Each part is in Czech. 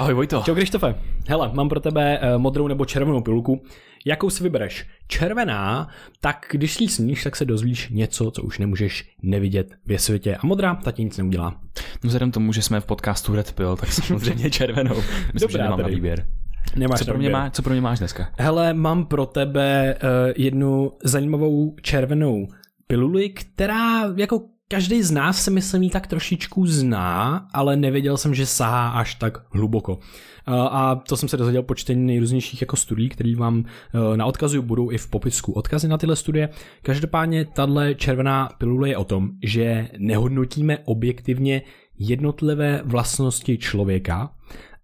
Ahoj Vojto. Čau Krištofe. Hele, mám pro tebe eh, modrou nebo červenou pilulku. Jakou si vybereš? Červená, tak když si sníš, tak se dozvíš něco, co už nemůžeš nevidět ve světě. A modrá, ta ti nic neudělá. No vzhledem tomu, že jsme v podcastu Red Pill, tak samozřejmě červenou. Myslím, Dobrá, že nemám na tady. výběr. Nemáš Co pro, mě má, co pro mě máš dneska? Hele, mám pro tebe uh, jednu zajímavou červenou piluli, která jako každý z nás se myslím tak trošičku zná, ale nevěděl jsem, že sahá až tak hluboko. Uh, a to jsem se dozvěděl po čtení nejrůznějších jako studií, které vám uh, na odkazu budou i v popisku odkazy na tyhle studie. Každopádně tahle červená pilule je o tom, že nehodnotíme objektivně jednotlivé vlastnosti člověka,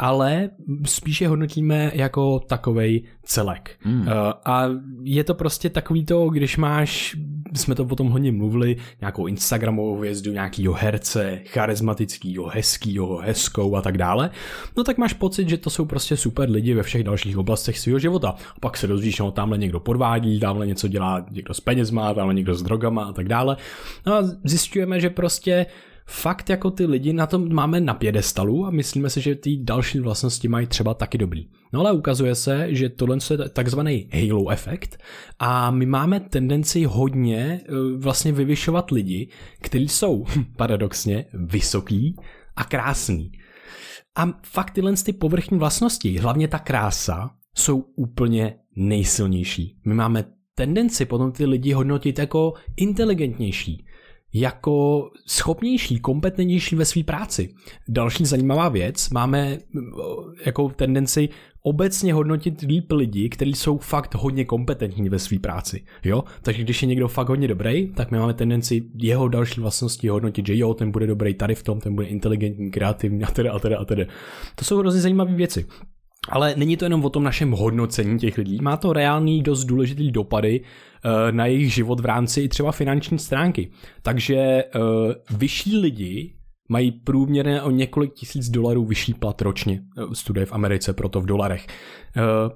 ale spíše hodnotíme jako takovej celek. Mm. A je to prostě takový to, když máš, jsme to potom hodně mluvili, nějakou Instagramovou hvězdu, nějakýho herce, charismatickýho, hezkýho, hezkou a tak dále, no tak máš pocit, že to jsou prostě super lidi ve všech dalších oblastech svého života. A pak se dozvíš, no tamhle někdo podvádí, tamhle něco dělá někdo s penězma, tamhle někdo s drogama a tak dále. No a zjišťujeme, že prostě fakt jako ty lidi na tom máme na pědestalu a myslíme si, že ty další vlastnosti mají třeba taky dobrý. No ale ukazuje se, že tohle je takzvaný halo efekt a my máme tendenci hodně vlastně vyvyšovat lidi, kteří jsou paradoxně vysoký a krásný. A fakt tyhle ty povrchní vlastnosti, hlavně ta krása, jsou úplně nejsilnější. My máme tendenci potom ty lidi hodnotit jako inteligentnější, jako schopnější, kompetentnější ve své práci. Další zajímavá věc, máme jako tendenci obecně hodnotit líp lidi, kteří jsou fakt hodně kompetentní ve své práci. Jo? Takže když je někdo fakt hodně dobrý, tak my máme tendenci jeho další vlastnosti hodnotit, že jo, ten bude dobrý tady v tom, ten bude inteligentní, kreativní a teda a teda a teda. To jsou hrozně zajímavé věci. Ale není to jenom o tom našem hodnocení těch lidí, má to reálný dost důležitý dopady na jejich život v rámci třeba finanční stránky. Takže vyšší lidi mají průměrně o několik tisíc dolarů vyšší plat ročně. Studie v Americe, proto v dolarech.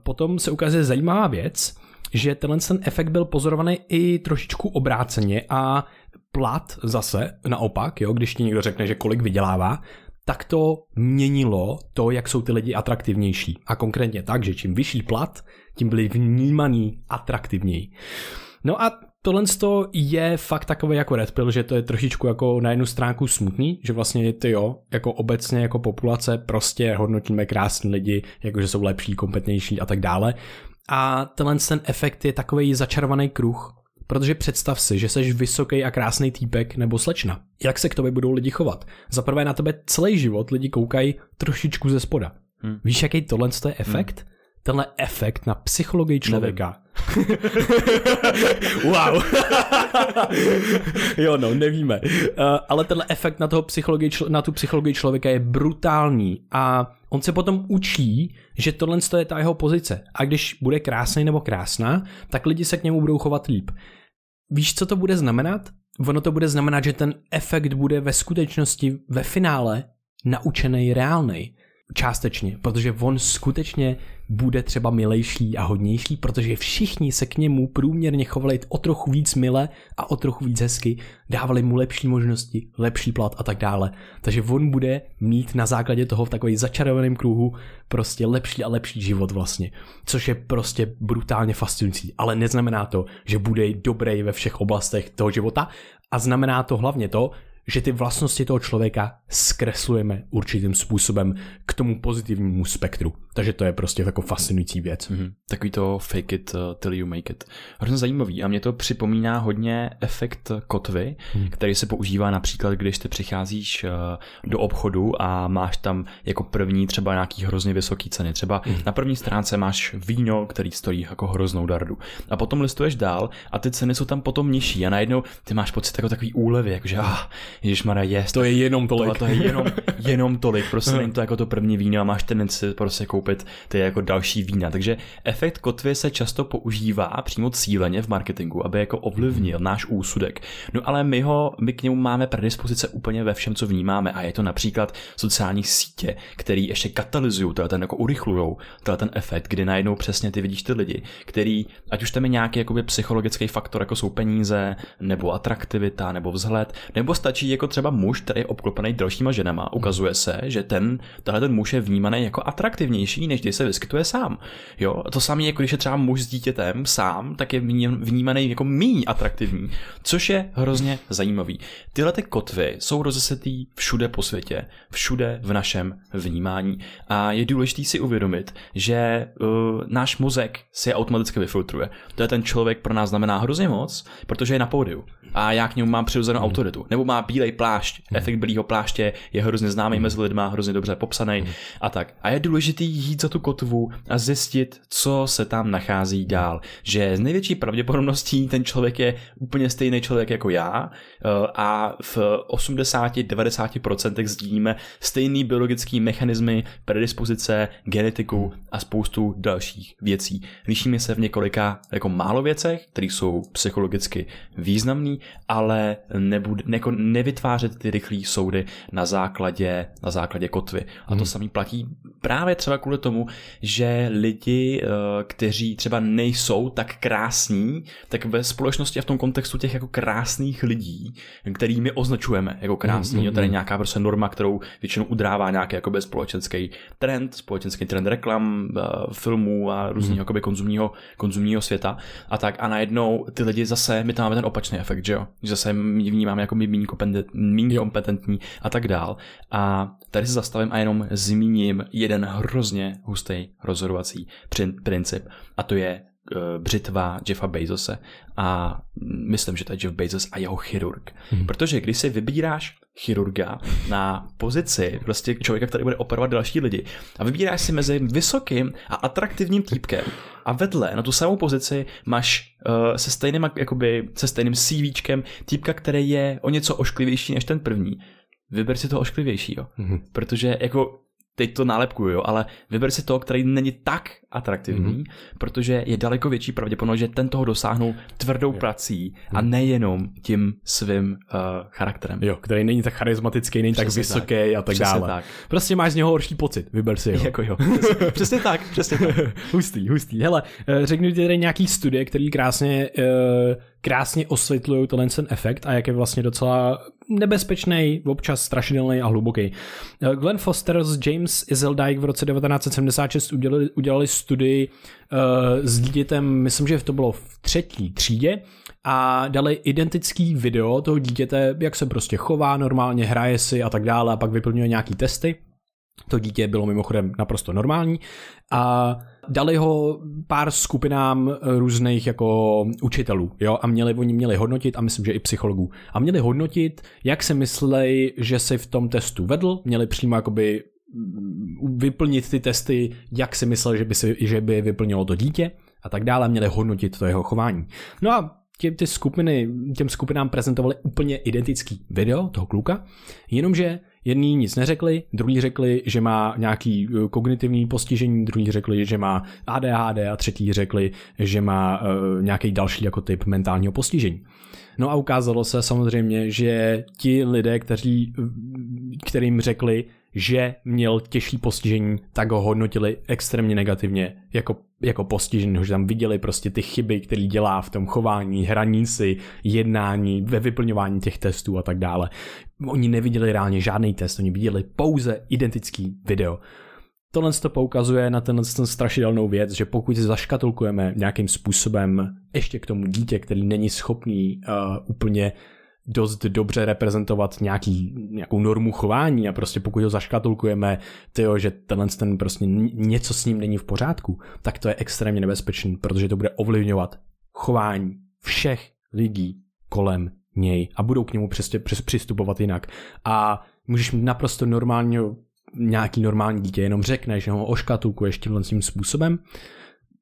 Potom se ukazuje zajímavá věc, že tenhle ten efekt byl pozorovaný i trošičku obráceně a plat zase naopak, jo, když ti někdo řekne, že kolik vydělává, tak to měnilo to, jak jsou ty lidi atraktivnější. A konkrétně tak, že čím vyšší plat, tím byli vnímaný atraktivněji. No a tohle je fakt takové jako Red Pill, že to je trošičku jako na jednu stránku smutný, že vlastně ty jo, jako obecně jako populace prostě hodnotíme krásní lidi, jakože jsou lepší, kompetnější a tak dále. A tenhle ten efekt je takový začarovaný kruh, Protože představ si, že jsi vysoký a krásný týpek nebo slečna. Jak se k tobě budou lidi chovat? Za prvé na tebe celý život lidi koukají trošičku ze spoda. Hmm. Víš, jaký tohle je efekt? Hmm. Tenhle efekt na psychologii člověka. wow. jo, no, nevíme. Uh, ale tenhle efekt na, toho psychologii, na tu psychologii člověka je brutální a on se potom učí, že tohle je ta jeho pozice. A když bude krásný nebo krásná, tak lidi se k němu budou chovat líp. Víš, co to bude znamenat? Ono to bude znamenat, že ten efekt bude ve skutečnosti ve finále naučený reálnej. Částečně, protože on skutečně bude třeba milejší a hodnější, protože všichni se k němu průměrně chovali o trochu víc mile a o trochu víc hezky, dávali mu lepší možnosti, lepší plat a tak dále. Takže on bude mít na základě toho v takový začarovaném kruhu prostě lepší a lepší život vlastně, což je prostě brutálně fascinující, ale neznamená to, že bude dobrý ve všech oblastech toho života a znamená to hlavně to, že ty vlastnosti toho člověka zkreslujeme určitým způsobem k tomu pozitivnímu spektru. Takže to je prostě jako fascinující věc. Mm-hmm. Takový to fake it till you make it. Hrozně zajímavý a mě to připomíná hodně efekt kotvy, mm. který se používá například, když ty přicházíš uh, do obchodu a máš tam jako první třeba nějaký hrozně vysoký ceny. Třeba mm. na první stránce máš víno, který stojí jako hroznou dardu. A potom listuješ dál a ty ceny jsou tam potom nižší a najednou ty máš pocit jako takový úlevy, jakože ah, Ježišmarja, je. To je jenom tolik. To je jenom, jenom tolik. Prostě není to jako to první víno a máš tendenci prostě koupit ty jako další vína. Takže efekt kotvy se často používá přímo cíleně v marketingu, aby jako ovlivnil náš úsudek. No ale my ho, my k němu máme predispozice úplně ve všem, co vnímáme a je to například sociální sítě, který ještě katalyzují, to ten jako urychlují, to ten efekt, kdy najednou přesně ty vidíš ty lidi, který, ať už tam je nějaký jakoby psychologický faktor, jako jsou peníze, nebo atraktivita, nebo vzhled, nebo stačí jako třeba muž, který je obklopený dalšíma ženama. Ukazuje se, že ten, tenhle ten muž je vnímaný jako atraktivnější, než když se vyskytuje sám. Jo, to samé jako když je třeba muž s dítětem sám, tak je vnímaný jako méně atraktivní, což je hrozně zajímavý. Tyhle ty kotvy jsou rozesetý všude po světě, všude v našem vnímání a je důležité si uvědomit, že uh, náš mozek si je automaticky vyfiltruje. To je ten člověk pro nás znamená hrozně moc, protože je na pódiu a já k němu mám přirozenou hmm. autoritu. Nebo má bílej plášť, hmm. efekt bílého pláště je hrozně známý hmm. mezi lidmi, hrozně dobře popsaný hmm. a tak. A je důležitý jít za tu kotvu a zjistit, co se tam nachází dál. Že z největší pravděpodobností ten člověk je úplně stejný člověk jako já eh, a v 80-90% sdílíme stejný biologický mechanismy, predispozice, genetiku a spoustu dalších věcí. Lišíme se v několika jako málo věcech, které jsou psychologicky významné, ale nebud, jako nevytvářet ty rychlé soudy na základě, na základě kotvy. A to hmm. samý platí právě třeba kvůli tomu, že lidi, eh, kteří třeba nejsou tak krásní, tak ve společnosti a v tom kontextu těch jako krásných lidí, který my označujeme jako krásný, mm, mm, tady nějaká prostě norma, kterou většinou udrává nějaký jakoby společenský trend, společenský trend reklam, eh, filmů a různého mm. jakoby konzumního, konzumního světa a tak a najednou ty lidi zase, my tam máme ten opačný efekt, že jo? Že zase my vnímáme jako méně kompetentní, kompetentní a tak dál. A tady se zastavím a jenom zmíním jeden hrozně hustý rozhodovací princip a to je uh, břitva Jeffa Bezose a myslím, že to je Jeff Bezos a jeho chirurg. Hmm. Protože když si vybíráš chirurga na pozici prostě člověka, který bude operovat další lidi a vybíráš si mezi vysokým a atraktivním týpkem a vedle na tu samou pozici máš uh, se stejným, jakoby, se stejným CVčkem týpka, který je o něco ošklivější než ten první, vyber si toho ošklivějšího. Mm-hmm. Protože jako teď to nálepkuju, jo, ale vyber si toho, který není tak atraktivní, mm-hmm. protože je daleko větší pravděpodobnost, že ten toho dosáhnou tvrdou jo. prací a mhm. nejenom tím svým uh, charakterem. Jo, který není tak charismatický, není přesně tak vysoký tak. a tak přesně dále. Tak. Prostě máš z něho horší pocit, vyber si ho. Jako jo, přesně, přesně tak, přesně tak. hustý, hustý. Hele, eh, řeknu ti tady nějaký studie, který krásně uh, krásně osvětlují ten efekt a jak je vlastně docela nebezpečný, občas strašidelný a hluboký. Glenn Foster s James Iseldike v roce 1976 udělali, udělali studii uh, s dítětem, myslím, že to bylo v třetí třídě, a dali identický video toho dítěte, jak se prostě chová normálně, hraje si a tak dále a pak vyplňuje nějaký testy. To dítě bylo mimochodem naprosto normální a dali ho pár skupinám různých jako učitelů, jo, a měli, oni měli hodnotit, a myslím, že i psychologů, a měli hodnotit, jak se myslej, že si v tom testu vedl, měli přímo jakoby mm, vyplnit ty testy, jak si myslel, že by, si, že by vyplnilo to dítě a tak dále, měli hodnotit to jeho chování. No a tě, ty skupiny, těm skupinám prezentovali úplně identický video toho kluka, jenomže Jední nic neřekli, druhý řekli, že má nějaký eh, kognitivní postižení, druhý řekli, že má ADHD a třetí řekli, že má uh, nějaký další jako typ mentálního postižení. No a ukázalo se samozřejmě, že ti lidé, kteří, kterým řekli, že měl těžší postižení, tak ho hodnotili extrémně negativně jako, jako postižený, že tam viděli prostě ty chyby, které dělá v tom chování, hraní si, jednání, ve vyplňování těch testů a tak dále. Oni neviděli reálně žádný test, oni viděli pouze identický video. Tohle to poukazuje na ten, ten strašidelnou věc, že pokud zaškatulkujeme nějakým způsobem ještě k tomu dítě, který není schopný uh, úplně dost dobře reprezentovat nějaký, nějakou normu chování a prostě pokud ho zaškatulkujeme, tyjo, že tenhle ten prostě něco s ním není v pořádku, tak to je extrémně nebezpečný, protože to bude ovlivňovat chování všech lidí kolem něj a budou k němu přesně přistupovat jinak. A můžeš mít naprosto normálně nějaký normální dítě, jenom řekneš, že ho oškatulkuješ tímhle tím způsobem,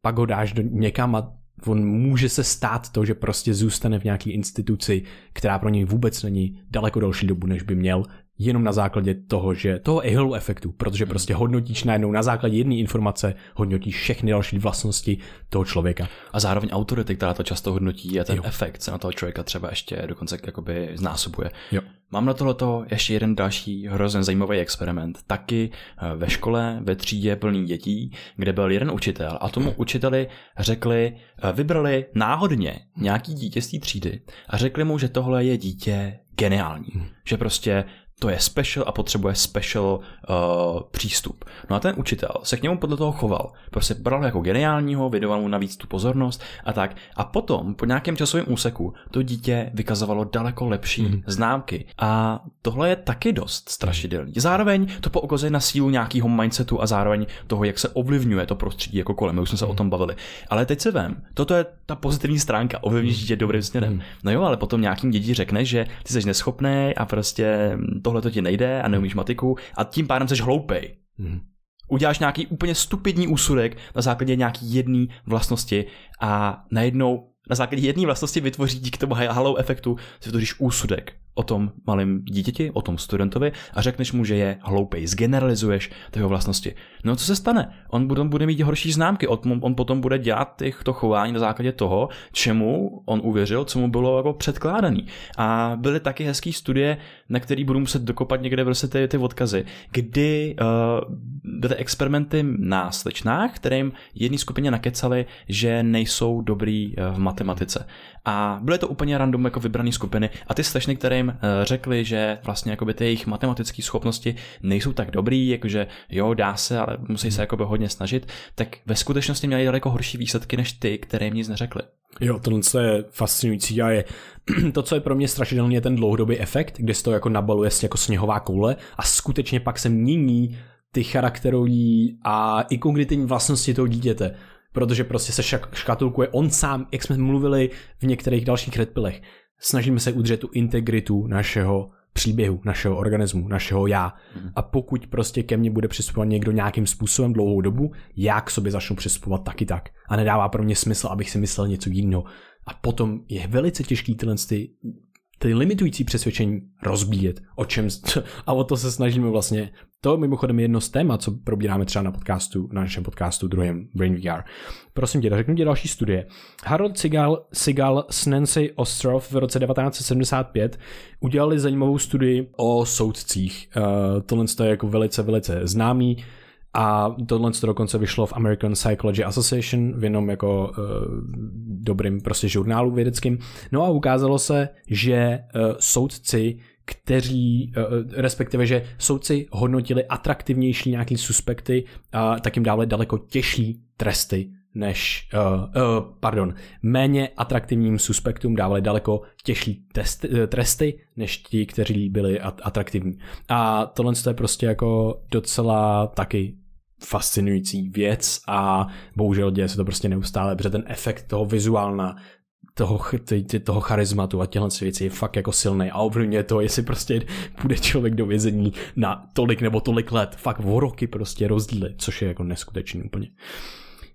pak ho dáš do někam a on může se stát to, že prostě zůstane v nějaké instituci, která pro něj vůbec není daleko delší dobu, než by měl, jenom na základě toho, že toho halo efektu, protože prostě hodnotíš najednou na základě jedné informace, hodnotíš všechny další vlastnosti toho člověka. A zároveň autority, která to často hodnotí a ten jo. efekt se na toho člověka třeba ještě dokonce jakoby znásobuje. Jo. Mám na tohleto ještě jeden další hrozně zajímavý experiment. Taky eh, ve škole, ve třídě plný dětí, kde byl jeden učitel a tomu učiteli řekli, eh, vybrali náhodně nějaký dítě z té třídy a řekli mu, že tohle je dítě geniální. Hmm. Že prostě to je special a potřebuje special uh, přístup. No a ten učitel se k němu podle toho choval. Prostě bral jako geniálního, vědoval mu navíc tu pozornost a tak. A potom, po nějakém časovém úseku, to dítě vykazovalo daleko lepší mm. známky. A tohle je taky dost strašidelný. Zároveň to poukazuje na sílu nějakého mindsetu a zároveň toho, jak se ovlivňuje to prostředí jako kolem. My už jsme se mm. o tom bavili. Ale teď se vem, toto je ta pozitivní stránka, ovlivníš dítě dobrým směrem. Mm. No jo, ale potom nějakým děti řekne, že ty jsi neschopný a prostě to tohle to ti nejde a neumíš matiku a tím pádem jsi hloupej. Uděláš nějaký úplně stupidní úsudek na základě nějaký jedné vlastnosti a najednou na základě jedné vlastnosti vytvoří díky tomu halo efektu, si vytvoříš úsudek o tom malém dítěti, o tom studentovi a řekneš mu, že je hloupej, zgeneralizuješ ty jeho vlastnosti. No co se stane? On potom bude mít horší známky, on, potom bude dělat to chování na základě toho, čemu on uvěřil, co mu bylo jako předkládaný. A byly taky hezké studie, na který budu muset dokopat někde prostě ty, ty odkazy, kdy uh, byly experimenty na slečnách, kterým jedné skupině nakecali, že nejsou dobrý uh, v matematice. A byly to úplně random jako vybrané skupiny a ty slečny, které jim eh, řekli, že vlastně jakoby ty jejich matematické schopnosti nejsou tak dobrý, jakože jo, dá se, ale musí se jakoby hodně snažit, tak ve skutečnosti měli daleko horší výsledky než ty, které jim nic neřekli. Jo, tohle je fascinující a je to, co je pro mě strašidelný, je ten dlouhodobý efekt, kde se to jako nabaluje jako sněhová koule a skutečně pak se mění ty charakterový a i kognitivní vlastnosti toho dítěte protože prostě se škatulkuje on sám, jak jsme mluvili v některých dalších redpilech. Snažíme se udržet tu integritu našeho příběhu, našeho organismu, našeho já. Mm. A pokud prostě ke mně bude přistupovat někdo nějakým způsobem dlouhou dobu, já k sobě začnu přistupovat taky tak. A nedává pro mě smysl, abych si myslel něco jiného. A potom je velice těžký tyhle ty ty limitující přesvědčení rozbíjet, o čem, a o to se snažíme vlastně. To mimochodem je jedno z témat, co probíráme třeba na podcastu, na našem podcastu druhém Brain VR. Prosím tě, řeknu ti další studie. Harold Sigal, Sigal s Nancy Ostrov v roce 1975 udělali zajímavou studii o soudcích. Uh, tohle je jako velice, velice známý a tohle to dokonce vyšlo v American Psychology Association v jednom jako uh, dobrým prostě žurnálu vědeckým. No a ukázalo se, že uh, soudci kteří, uh, respektive, že soudci hodnotili atraktivnější nějaký suspekty, uh, tak jim dávali daleko těžší tresty než, uh, uh, pardon, méně atraktivním suspektům dávali daleko těžší testy, tresty, než ti, kteří byli atraktivní. A tohle je prostě jako docela taky fascinující věc a bohužel děje se to prostě neustále, protože ten efekt toho vizuálna, toho, toho charizmatu a těchto věcí je fakt jako silný a ovlivňuje to, jestli prostě půjde člověk do vězení na tolik nebo tolik let, fakt o roky prostě rozdíly, což je jako neskutečný úplně.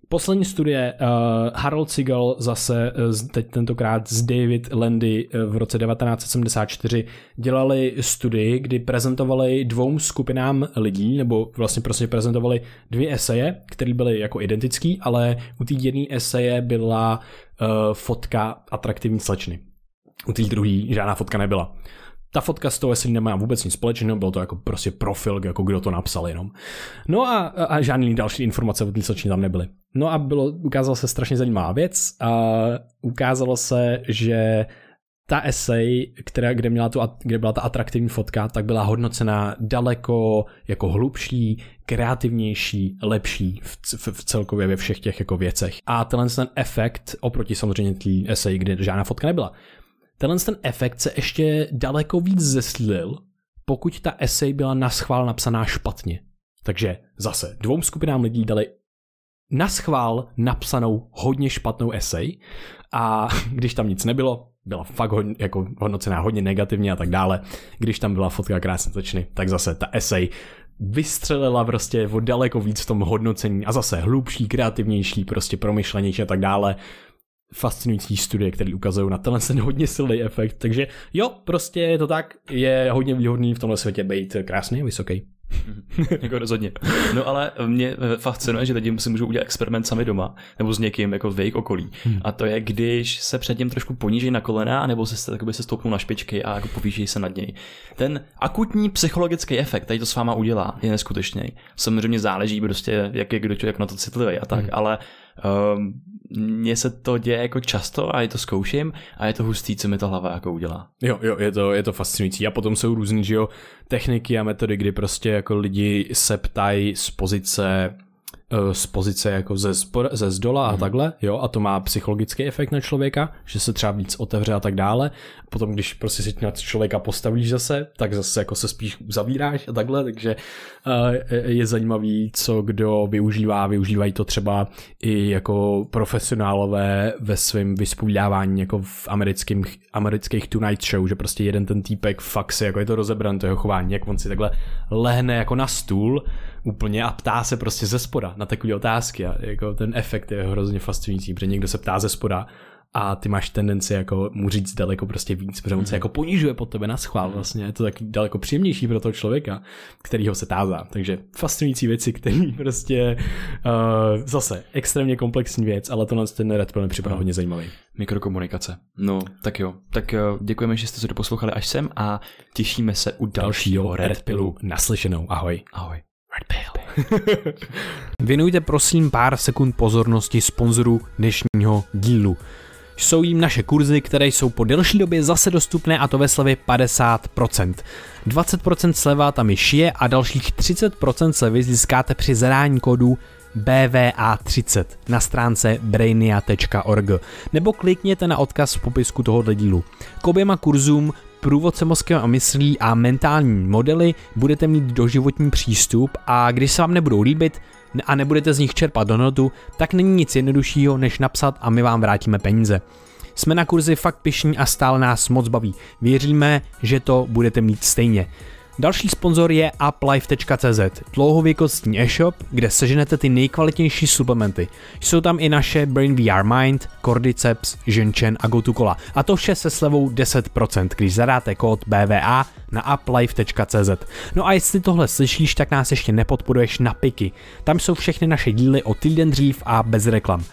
Poslední studie uh, Harold Sigal zase uh, teď tentokrát z David Landy uh, v roce 1974 dělali studii, kdy prezentovali dvou skupinám lidí, nebo vlastně prostě prezentovali dvě eseje, které byly jako identický, ale u té jedné eseje byla uh, fotka atraktivní slečny. U té druhé žádná fotka nebyla. Ta fotka z toho jestli nemá vůbec nic společného, bylo to jako prostě profil, jako kdo to napsal jenom. No a, a žádný další informace o té slečně tam nebyly. No a bylo, ukázalo se strašně zajímavá věc a ukázalo se, že ta essay, která, kde, měla tu, kde byla ta atraktivní fotka, tak byla hodnocena daleko jako hlubší, kreativnější, lepší v, v, v celkově ve všech těch jako věcech. A tenhle ten efekt oproti samozřejmě té essay, kde žádná fotka nebyla, tenhle ten efekt se ještě daleko víc zeslil, pokud ta essay byla na schvál napsaná špatně. Takže zase dvou skupinám lidí dali na schvál napsanou hodně špatnou essay a když tam nic nebylo, byla fakt hodně, jako hodnocená hodně negativně a tak dále. Když tam byla fotka krásně začny, tak zase ta essay vystřelila prostě o daleko víc v tom hodnocení a zase hlubší, kreativnější, prostě promyšlenější a tak dále. Fascinující studie, které ukazují na tenhle ten hodně silný efekt, takže jo, prostě je to tak, je hodně výhodný v tomhle světě být krásný a vysoký. jako rozhodně. No ale mě fascinuje, že lidi si můžou udělat experiment sami doma, nebo s někým jako v jejich okolí. Hmm. A to je, když se před ním trošku poníží na kolena, nebo se, takoby se stoupnou na špičky a jako povýší se nad něj. Ten akutní psychologický efekt, který to s váma udělá, je neskutečný. Samozřejmě záleží prostě, jak je kdo člověk na to citlivý a tak, hmm. ale um, mně se to děje jako často a je to zkouším a je to hustý, co mi ta hlava jako udělá. Jo, jo, je to, je to fascinující. A potom jsou různý, že jo, techniky a metody, kdy prostě jako lidi se ptají z pozice z pozice jako ze, spor, ze zdola a mm. takhle, jo, a to má psychologický efekt na člověka, že se třeba víc otevře a tak dále. Potom, když prostě si na člověka postavíš zase, tak zase jako se spíš zavíráš a takhle, takže uh, je zajímavý, co kdo využívá, využívají to třeba i jako profesionálové ve svém vyspovídávání jako v americkým, amerických Tonight Show, že prostě jeden ten týpek fakt si, jako je to rozebran, to jeho chování, jak on si takhle lehne jako na stůl úplně a ptá se prostě ze spoda na takové otázky a jako ten efekt je hrozně fascinující, protože někdo se ptá ze spoda a ty máš tendenci jako mu říct daleko prostě víc, protože on se mhm. jako ponižuje pod tebe na schvál vlastně, je to tak daleko příjemnější pro toho člověka, který ho se tázá, takže fascinující věci, který prostě uh, zase extrémně komplexní věc, ale to ten Red Pill mi připadá hodně zajímavý. Mikrokomunikace. No, tak jo. Tak uh, děkujeme, že jste se doposlouchali až sem a těšíme se u dalšího, dalšího Red Pillu. Naslyšenou. Ahoj. Ahoj. Red Pill. Věnujte prosím pár sekund pozornosti sponzoru dnešního dílu. Jsou jim naše kurzy, které jsou po delší době zase dostupné a to ve slevě 50%. 20% sleva tam již je a dalších 30% slevy získáte při zadání kódu BVA30 na stránce brainia.org nebo klikněte na odkaz v popisku tohoto dílu. K oběma kurzům průvodce mozkem a myslí a mentální modely budete mít doživotní přístup a když se vám nebudou líbit a nebudete z nich čerpat donotu, tak není nic jednoduššího, než napsat a my vám vrátíme peníze. Jsme na kurzi fakt pišní a stále nás moc baví. Věříme, že to budete mít stejně. Další sponzor je uplife.cz, dlouhověkostní e-shop, kde seženete ty nejkvalitnější suplementy. Jsou tam i naše Brain VR Mind, Cordyceps, Ženchen a GoToCola. A to vše se slevou 10%, když zadáte kód BVA na uplife.cz. No a jestli tohle slyšíš, tak nás ještě nepodporuješ na Piky. Tam jsou všechny naše díly o týden dřív a bez reklam.